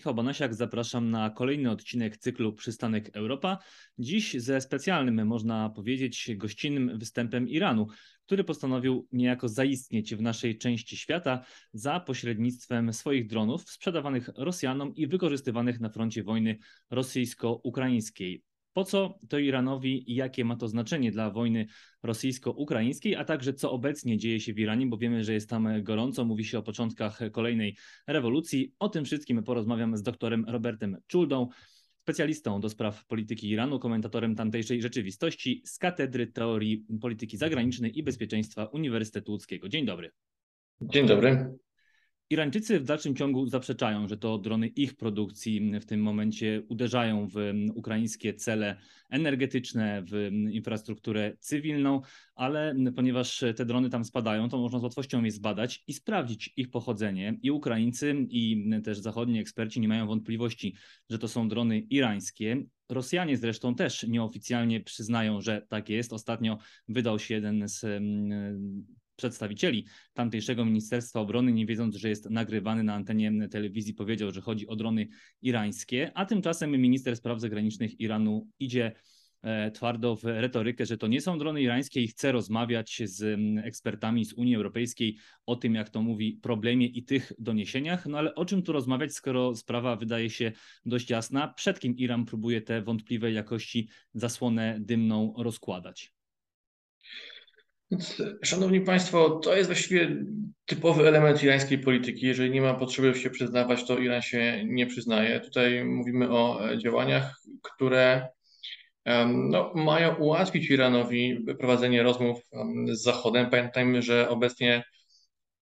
Michał Banasiak, zapraszam na kolejny odcinek cyklu Przystanek Europa. Dziś ze specjalnym, można powiedzieć, gościnnym występem Iranu, który postanowił niejako zaistnieć w naszej części świata za pośrednictwem swoich dronów sprzedawanych Rosjanom i wykorzystywanych na froncie wojny rosyjsko-ukraińskiej. Po co to Iranowi i jakie ma to znaczenie dla wojny rosyjsko-ukraińskiej, a także co obecnie dzieje się w Iranie, bo wiemy, że jest tam gorąco, mówi się o początkach kolejnej rewolucji. O tym wszystkim porozmawiam z doktorem Robertem Czuldą, specjalistą do spraw polityki Iranu, komentatorem tamtejszej rzeczywistości z Katedry Teorii Polityki Zagranicznej i Bezpieczeństwa Uniwersytetu Łódzkiego. Dzień dobry. Dzień dobry. Irańczycy w dalszym ciągu zaprzeczają, że to drony ich produkcji w tym momencie uderzają w ukraińskie cele energetyczne, w infrastrukturę cywilną, ale ponieważ te drony tam spadają, to można z łatwością je zbadać i sprawdzić ich pochodzenie. I Ukraińcy, i też zachodni eksperci nie mają wątpliwości, że to są drony irańskie. Rosjanie zresztą też nieoficjalnie przyznają, że tak jest. Ostatnio wydał się jeden z przedstawicieli tamtejszego Ministerstwa Obrony, nie wiedząc, że jest nagrywany na antenie telewizji, powiedział, że chodzi o drony irańskie, a tymczasem minister spraw zagranicznych Iranu idzie e, twardo w retorykę, że to nie są drony irańskie i chce rozmawiać z ekspertami z Unii Europejskiej o tym, jak to mówi, problemie i tych doniesieniach. No ale o czym tu rozmawiać, skoro sprawa wydaje się dość jasna? Przed kim Iran próbuje te wątpliwej jakości zasłonę dymną rozkładać? Szanowni Państwo, to jest właściwie typowy element irańskiej polityki. Jeżeli nie ma potrzeby się przyznawać, to Iran się nie przyznaje. Tutaj mówimy o działaniach, które no, mają ułatwić Iranowi prowadzenie rozmów z Zachodem. Pamiętajmy, że obecnie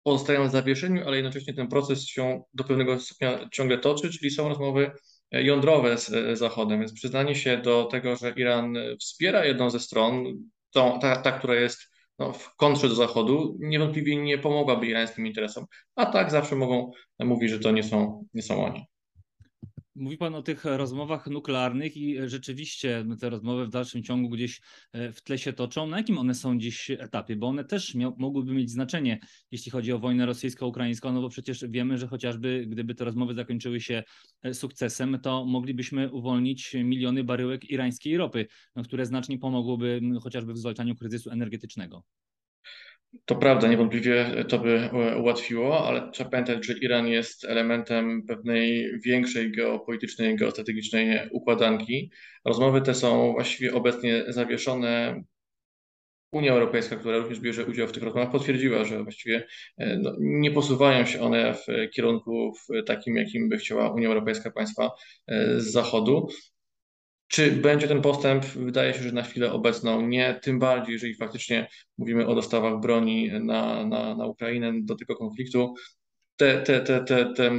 pozostają w zawieszeniu, ale jednocześnie ten proces się do pewnego stopnia ciągle toczy, czyli są rozmowy jądrowe z Zachodem. Więc przyznanie się do tego, że Iran wspiera jedną ze stron, tą, ta, ta która jest no, w kontrze do Zachodu niewątpliwie nie pomogłaby irańskim interesom. A tak zawsze mogą mówić, że to nie są, nie są oni. Mówi Pan o tych rozmowach nuklearnych i rzeczywiście te rozmowy w dalszym ciągu gdzieś e, w tle się toczą. Na jakim one są dziś etapie? Bo one też miał, mogłyby mieć znaczenie, jeśli chodzi o wojnę rosyjsko-ukraińską, no bo przecież wiemy, że chociażby gdyby te rozmowy zakończyły się e, sukcesem, to moglibyśmy uwolnić miliony baryłek irańskiej ropy, no, które znacznie pomogłyby chociażby w zwalczaniu kryzysu energetycznego. To prawda, niewątpliwie to by ułatwiło, ale trzeba pamiętać, że Iran jest elementem pewnej większej geopolitycznej, geostrategicznej układanki. Rozmowy te są właściwie obecnie zawieszone. Unia Europejska, która również bierze udział w tych rozmowach, potwierdziła, że właściwie e, no, nie posuwają się one w kierunku takim, jakim by chciała Unia Europejska, państwa e, z Zachodu. Czy będzie ten postęp? Wydaje się, że na chwilę obecną nie, tym bardziej, jeżeli faktycznie mówimy o dostawach broni na, na, na Ukrainę do tego konfliktu. Te, te, te, te, te,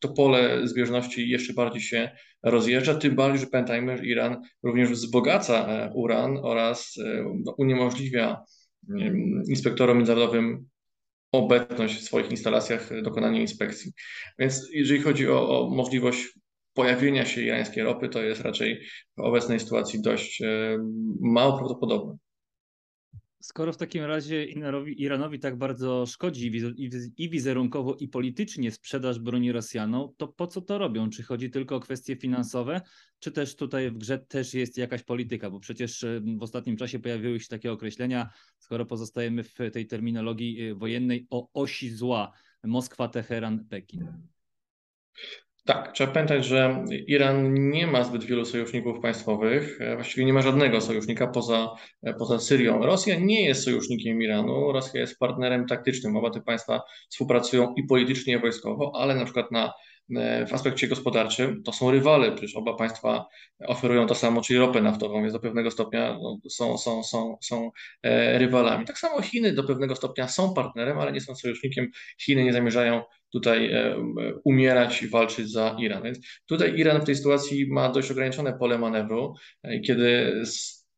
to pole zbieżności jeszcze bardziej się rozjeżdża, tym bardziej, że pamiętajmy, że Iran również wzbogaca e, uran oraz e, no, uniemożliwia inspektorom międzynarodowym obecność w swoich instalacjach, dokonanie inspekcji. Więc jeżeli chodzi o, o możliwość pojawienia się irańskiej ropy to jest raczej w obecnej sytuacji dość e, mało prawdopodobne. Skoro w takim razie Iranowi, tak bardzo szkodzi i wizerunkowo, i politycznie sprzedaż broni Rosjanom, to po co to robią? Czy chodzi tylko o kwestie finansowe, czy też tutaj w grze też jest jakaś polityka? Bo przecież e, w ostatnim czasie pojawiły się takie określenia, skoro pozostajemy w tej terminologii e, wojennej, o osi zła Moskwa, Teheran, Pekin. Tak, trzeba pamiętać, że Iran nie ma zbyt wielu sojuszników państwowych, e, właściwie nie ma żadnego sojusznika poza, e, poza Syrią. Rosja nie jest sojusznikiem Iranu, Rosja jest partnerem taktycznym. Oba te państwa współpracują i politycznie, i wojskowo, ale na przykład na e, w aspekcie gospodarczym to są rywale, przecież oba państwa oferują to samo, czyli ropę naftową, więc do pewnego stopnia no, są, są, są, są rywalami. Tak samo Chiny do pewnego stopnia są partnerem, ale nie są sojusznikiem. Chiny nie zamierzają tutaj e, umierać i walczyć za Iran. Więc tutaj Iran w tej sytuacji ma dość ograniczone pole manewru, e, kiedy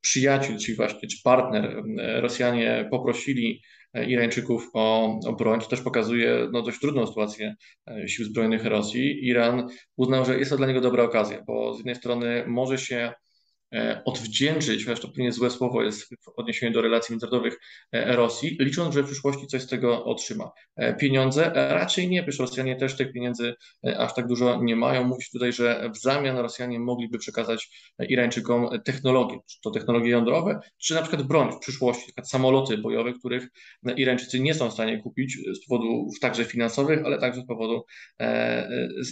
przyjaciół, czyli właśnie czy partner, e, Rosjanie poprosili Irańczyków o, o broń, to też pokazuje no, dość trudną sytuację sił zbrojnych Rosji. Iran uznał, że jest to dla niego dobra okazja, bo z jednej strony może się e, odwdzięczyć, chociaż to pewnie złe słowo jest w odniesieniu do relacji międzynarodowych Rosji, licząc, że w przyszłości coś z tego otrzyma. Pieniądze? Raczej nie, przecież Rosjanie też tych pieniędzy aż tak dużo nie mają. Mówi się tutaj, że w zamian Rosjanie mogliby przekazać Irańczykom technologie, czy to technologie jądrowe, czy na przykład broń w przyszłości, samoloty bojowe, których Irańczycy nie są w stanie kupić z powodów także finansowych, ale także z powodu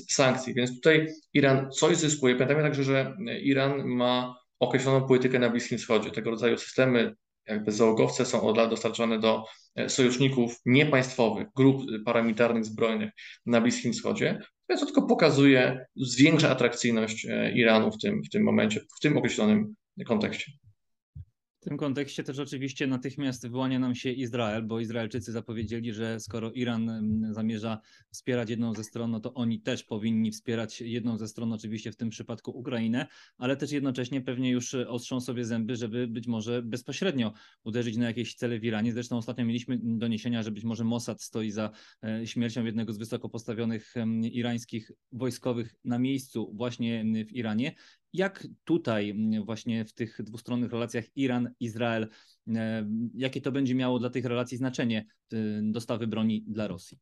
sankcji. Więc tutaj Iran coś zyskuje. Pamiętajmy także, że Iran ma określoną politykę na Bliskim Wschodzie. Tego rodzaju systemy, jakby załogowce, są od lat dostarczane do e, sojuszników niepaństwowych, grup paramilitarnych zbrojnych na Bliskim Wschodzie. To tylko pokazuje, zwiększa atrakcyjność e, Iranu w tym, w tym momencie, w tym określonym kontekście. W tym kontekście też oczywiście natychmiast wyłania nam się Izrael, bo Izraelczycy zapowiedzieli, że skoro Iran zamierza wspierać jedną ze stron, no to oni też powinni wspierać jedną ze stron, oczywiście w tym przypadku Ukrainę, ale też jednocześnie pewnie już ostrzą sobie zęby, żeby być może bezpośrednio uderzyć na jakieś cele w Iranie. Zresztą ostatnio mieliśmy doniesienia, że być może Mossad stoi za e, śmiercią jednego z wysoko postawionych irańskich wojskowych na miejscu właśnie w Iranie. Jak tutaj mm, właśnie w tych dwustronnych relacjach Iran-Izrael, e, jakie to będzie miało dla tych relacji znaczenie dostawy broni dla Rosji?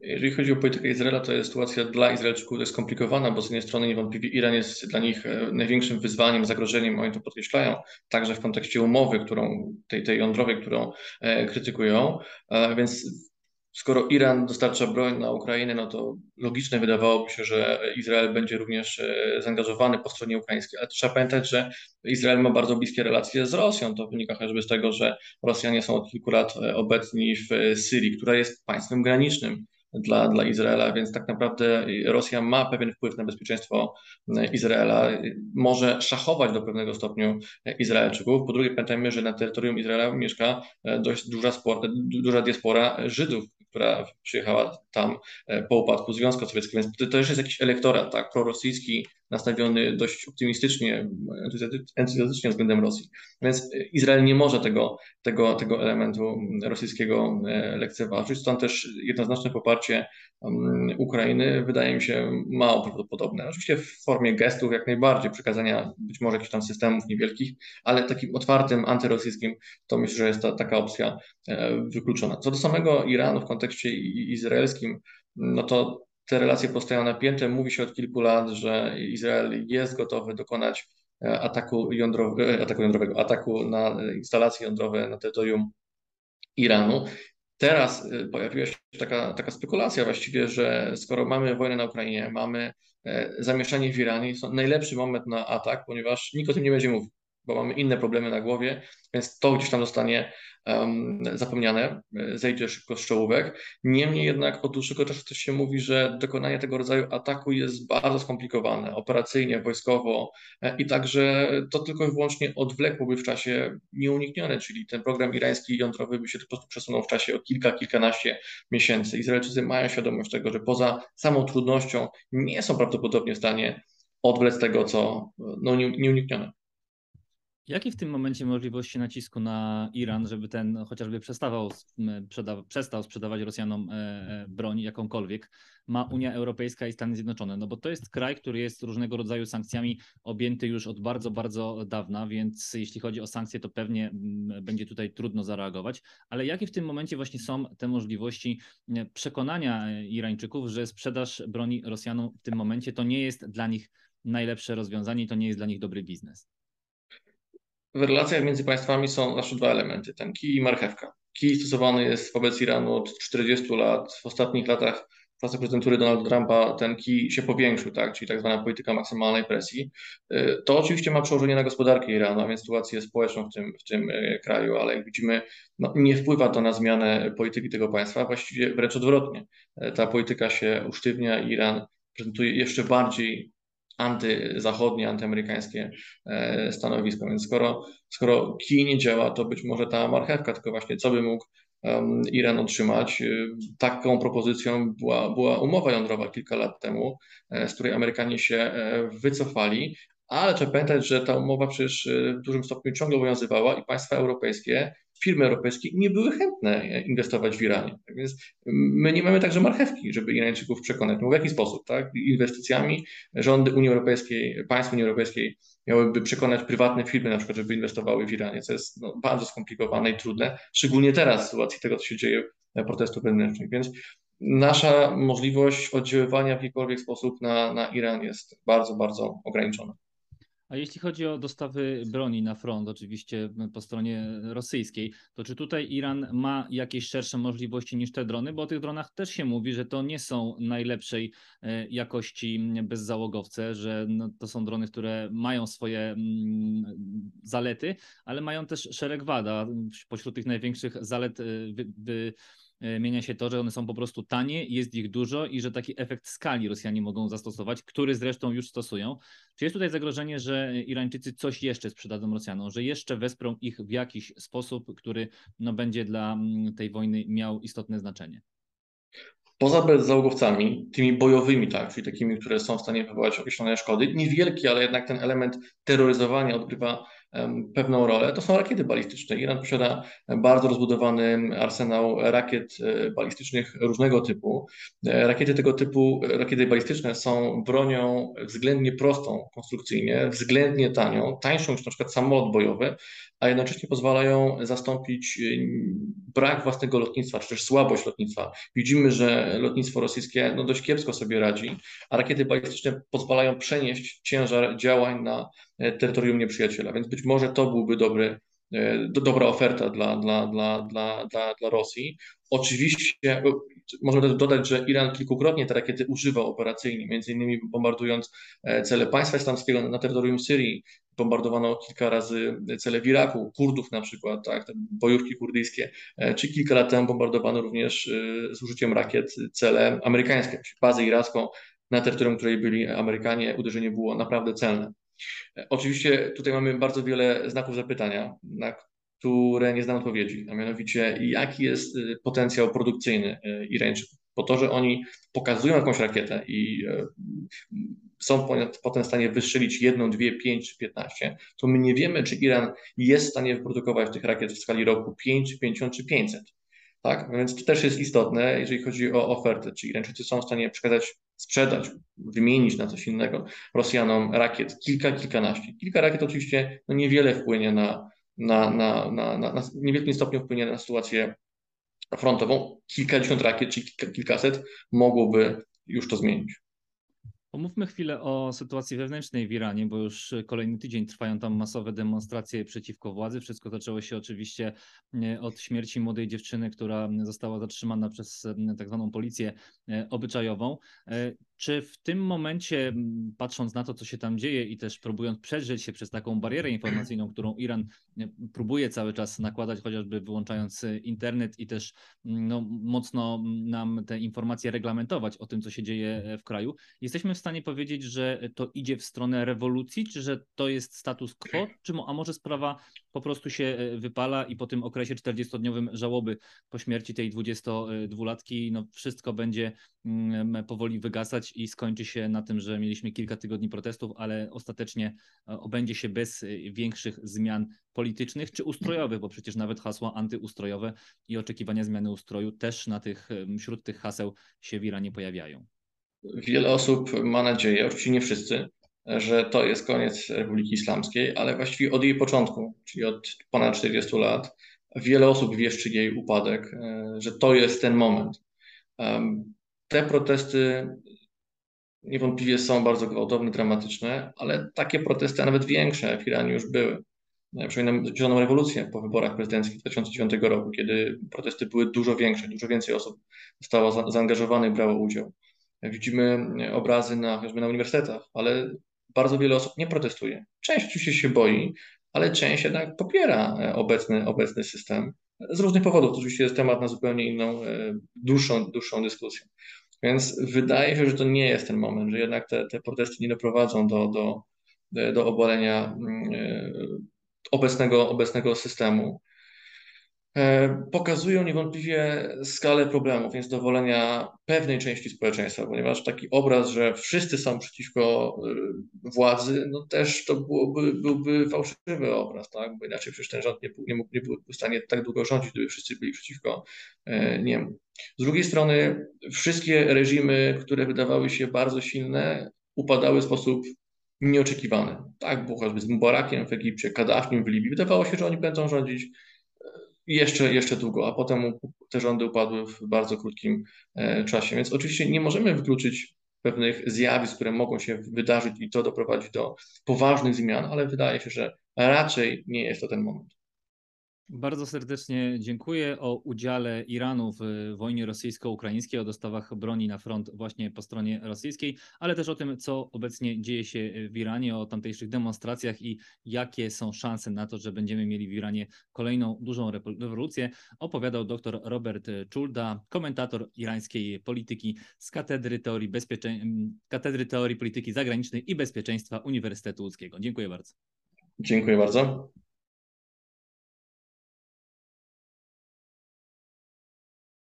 Jeżeli chodzi o politykę Izraela, to jest sytuacja dla Izraelczyków jest skomplikowana, bo z jednej strony niewątpliwie Iran jest dla nich e, największym wyzwaniem, zagrożeniem, oni to podkreślają, także w kontekście umowy, którą, tej, tej jądrowej, którą e, krytykują, więc skoro Iran dostarcza broń na Ukrainę, no to logiczne wydawałoby się, że Izrael będzie również e, zaangażowany po stronie ukraińskiej. Ale trzeba pamiętać, że Izrael ma bardzo bliskie relacje z Rosją. To wynika chociażby z tego, że Rosjanie są od kilku lat e, obecni w Syrii, która jest państwem granicznym dla, dla Izraela, więc tak naprawdę Rosja ma pewien wpływ na bezpieczeństwo Izraela, może szachować do pewnego stopnia Izraelczyków. Po drugie, pamiętajmy, że na terytorium Izraela mieszka e, dość duża, spora, duża diaspora Żydów, która przyjechała tam e, po upadku Związku Sowieckiego, więc to też jest jakiś elektorat tak, prorosyjski, nastawiony dość optymistycznie, entuzjastycznie względem Rosji. Więc Izrael nie może tego, tego, tego elementu rosyjskiego e, lekceważyć. Stąd też jednoznaczne poparcie mm, Ukrainy wydaje mi się mało prawdopodobne. Oczywiście w formie gestów jak najbardziej, przekazania być może jakichś tam systemów niewielkich, ale takim otwartym, antyrosyjskim to myślę, że jest ta, taka opcja e, wykluczona. Co do samego Iranu w kontekście izraelskim, no to te relacje pozostają napięte. Mówi się od kilku lat, że Izrael jest gotowy dokonać e, ataku, jądrowe, e, ataku jądrowego, ataku na instalacje jądrowe na terytorium Iranu. Teraz e, pojawiła się taka, taka spekulacja właściwie, że skoro mamy wojnę na Ukrainie, mamy zamieszanie w Iranie, jest to najlepszy moment na atak, ponieważ nikt o tym nie będzie mówił bo mamy inne problemy na głowie, więc to gdzieś tam zostanie um, zapomniane, zejdzie szybko z czołówek. Niemniej jednak od dłuższego czasu też się mówi, że dokonanie tego rodzaju ataku jest bardzo skomplikowane, operacyjnie, wojskowo e, i także to tylko i wyłącznie odwlekłoby w czasie nieuniknione, czyli ten program irański jądrowy by się po prostu przesunął w czasie o kilka, kilkanaście miesięcy. Izraelczycy mają świadomość tego, że poza samą trudnością nie są prawdopodobnie w stanie odwlec tego, co no, nieuniknione. Jakie w tym momencie możliwości nacisku na Iran, żeby ten chociażby przestawał, przestał sprzedawać Rosjanom e, e, broń jakąkolwiek, ma Unia Europejska i Stany Zjednoczone? No bo to jest kraj, który jest różnego rodzaju sankcjami objęty już od bardzo, bardzo dawna, więc jeśli chodzi o sankcje, to pewnie będzie tutaj trudno zareagować. Ale jakie w tym momencie właśnie są te możliwości przekonania Irańczyków, że sprzedaż broni Rosjanom w tym momencie to nie jest dla nich najlepsze rozwiązanie i to nie jest dla nich dobry biznes? W relacjach między państwami są zawsze dwa elementy, ten kij i marchewka. Kij stosowany jest wobec Iranu od 40 lat. W ostatnich latach w czasach prezydentury Donalda Trumpa ten kij się powiększył, tak, czyli tak zwana polityka maksymalnej presji. Y, to oczywiście ma przełożenie na gospodarkę Iranu, a więc sytuację społeczną w tym, w tym y, kraju, ale jak widzimy, no, nie wpływa to na zmianę polityki tego państwa, właściwie wręcz odwrotnie. Y, ta polityka się usztywnia i Iran prezentuje jeszcze bardziej antyzachodnie, antyamerykańskie e, stanowisko. Więc skoro, skoro kij nie działa, to być może ta marchewka, tylko właśnie co by mógł Iran otrzymać. E, taką propozycją była, była umowa jądrowa kilka lat temu, e, z której Amerykanie się wycofali, ale trzeba pamiętać, że ta umowa przecież w dużym stopniu ciągle obowiązywała i państwa europejskie, firmy europejskie nie były chętne inwestować w Iranie. Tak więc my nie mamy także marchewki, żeby Irańczyków przekonać. No w jaki sposób? Tak? Inwestycjami rządy Unii Europejskiej, państw Unii Europejskiej miałyby przekonać prywatne firmy na przykład, żeby inwestowały w Iranie, co jest no, bardzo skomplikowane i trudne, szczególnie teraz w sytuacji tego, co się dzieje protestów wewnętrznych. Więc nasza możliwość oddziaływania w jakikolwiek sposób na, na Iran jest bardzo, bardzo ograniczona. A jeśli chodzi o dostawy broni na front, oczywiście po stronie rosyjskiej, to czy tutaj Iran ma jakieś szersze możliwości niż te drony? Bo o tych dronach też się mówi, że to nie są najlepszej e, jakości bezzałogowce, że no to są drony, które mają swoje zalety, ale mają też szereg wad. Pośród tych największych zalet e, wy, wy, mienia się to, że one są po prostu tanie, jest ich dużo i że taki efekt skali Rosjanie mogą zastosować, który zresztą już stosują. Czy jest tutaj zagrożenie, że Irańczycy coś jeszcze sprzedadzą Rosjanom, że jeszcze wesprą ich w jakiś sposób, który no, będzie dla mm, tej wojny miał istotne znaczenie? Poza bezzałogowcami, tymi bojowymi, tak, czyli takimi, które są w stanie wywołać określone szkody, niewielki, ale jednak ten element terroryzowania odgrywa pewną rolę, to są rakiety balistyczne. Iran posiada bardzo rozbudowany arsenał rakiet e, balistycznych różnego typu. E, rakiety tego typu, rakiety balistyczne są bronią względnie prostą konstrukcyjnie, względnie tanią, tańszą niż na przykład samolot bojowy, a jednocześnie pozwalają zastąpić brak własnego lotnictwa, czy też słabość lotnictwa. Widzimy, że lotnictwo rosyjskie no, dość kiepsko sobie radzi, a rakiety balistyczne pozwalają przenieść ciężar działań na e, terytorium nieprzyjaciela, więc być może to byłby dobry e, dobra oferta dla, dla, dla, dla, dla, dla Rosji. Oczywiście możemy też dodać, że Iran kilkukrotnie te rakiety używał operacyjnie, między innymi bombardując e, cele państwa islamskiego na terytorium Syrii, bombardowano kilka razy cele w Iraku, Kurdów na przykład, tak, bojówki kurdyjskie, e, czy kilka lat temu bombardowano również e, z użyciem rakiet cele amerykańskie, bazę iracką na terytorium, której byli Amerykanie, uderzenie było naprawdę celne. Oczywiście tutaj mamy bardzo wiele znaków zapytania, na które nie znam odpowiedzi, a mianowicie jaki jest y, potencjał produkcyjny y, Irańczyków. Po to, że oni pokazują jakąś rakietę i y, są potem w stanie wystrzelić jedną, dwie, pięć czy piętnaście, to my nie wiemy, czy Iran jest w stanie wyprodukować tych rakiet w skali roku 5, 50 czy 500. Tak? No więc to też jest istotne, jeżeli chodzi o ofertę, czy Irańczycy są w stanie przekazać, sprzedać, wymienić na coś innego Rosjanom rakiet, kilka, kilkanaście. Kilka rakiet oczywiście no niewiele wpłynie na, na, na, na, na, na niewielkim stopniu wpłynie na sytuację frontową. Kilkadziesiąt rakiet czy kilka, kilkaset mogłoby już to zmienić. Pomówmy chwilę o sytuacji wewnętrznej w Iranie, bo już kolejny tydzień trwają tam masowe demonstracje przeciwko władzy. Wszystko zaczęło się oczywiście e, od śmierci młodej dziewczyny, która została zatrzymana przez e, tak zwaną policję e, obyczajową. Czy w tym momencie, patrząc na to, co się tam dzieje i też próbując przedrzeć się przez taką barierę informacyjną, którą Iran próbuje cały czas nakładać, chociażby wyłączając internet i też no, mocno nam te informacje reglamentować o tym, co się dzieje w kraju, jesteśmy w stanie powiedzieć, że to idzie w stronę rewolucji, czy że to jest status quo, czy, a może sprawa po prostu się e, wypala i po tym okresie 40-dniowym żałoby po śmierci tej 22-latki, no wszystko będzie powoli wygasać i skończy się na tym, że mieliśmy kilka tygodni protestów, ale ostatecznie e, obędzie się bez e, większych zmian politycznych czy ustrojowych, bo przecież nawet hasła antyustrojowe i oczekiwania zmiany ustroju też na tych, wśród tych haseł się w Iranie pojawiają. Wiele osób ma nadzieję, oczywiście nie wszyscy, że to jest koniec Republiki Islamskiej, ale właściwie od jej początku, czyli od ponad 40 lat, wiele osób wieszczy jej upadek, e, że to jest ten moment. Te protesty niewątpliwie są bardzo gwałtowne, dramatyczne, ale takie protesty, a nawet większe w Iranie już były. Przypominam zieloną rewolucję po wyborach prezydenckich 2009 roku, kiedy protesty były dużo większe, dużo więcej osób zostało zaangażowanych, brało udział. Widzimy obrazy na, chociażby na uniwersytetach, ale bardzo wiele osób nie protestuje. Część oczywiście się boi, ale część jednak popiera e, obecny, obecny system z różnych powodów. To oczywiście jest temat na zupełnie inną, e, dłuższą, dłuższą dyskusję. Więc wydaje się, że to nie jest ten moment, że jednak te, te protesty nie doprowadzą do, do, do obalenia mm, e, obecnego, obecnego systemu. E, pokazują niewątpliwie skalę problemów, niezadowolenia pewnej części społeczeństwa, ponieważ taki obraz, że wszyscy są przeciwko e, władzy, no też to byłoby, byłby fałszywy obraz, tak? bo inaczej przecież ten rząd nie, nie, mógł, nie byłby w stanie tak długo rządzić, gdyby wszyscy byli przeciwko e, niemu. Z drugiej strony wszystkie reżimy, które wydawały się bardzo silne, upadały w sposób nieoczekiwany. Tak było choćby z Mubarakiem w Egipcie, Kaddafim w Libii. Wydawało się, że oni będą rządzić jeszcze, jeszcze długo, a potem te rządy upadły w bardzo krótkim e, czasie. Więc oczywiście nie możemy wykluczyć pewnych zjawisk, które mogą się wydarzyć i to doprowadzić do poważnych zmian, ale wydaje się, że raczej nie jest to ten moment. Bardzo serdecznie dziękuję o udziale Iranu w wojnie rosyjsko-ukraińskiej, o dostawach broni na front właśnie po stronie rosyjskiej, ale też o tym, co obecnie dzieje się w Iranie, o tamtejszych demonstracjach i jakie są szanse na to, że będziemy mieli w Iranie kolejną dużą rewolucję. Opowiadał dr Robert Czulda, komentator irańskiej polityki z Katedry Teorii, Bezpieczę... Katedry Teorii Polityki Zagranicznej i Bezpieczeństwa Uniwersytetu Łódzkiego. Dziękuję bardzo. Dziękuję bardzo.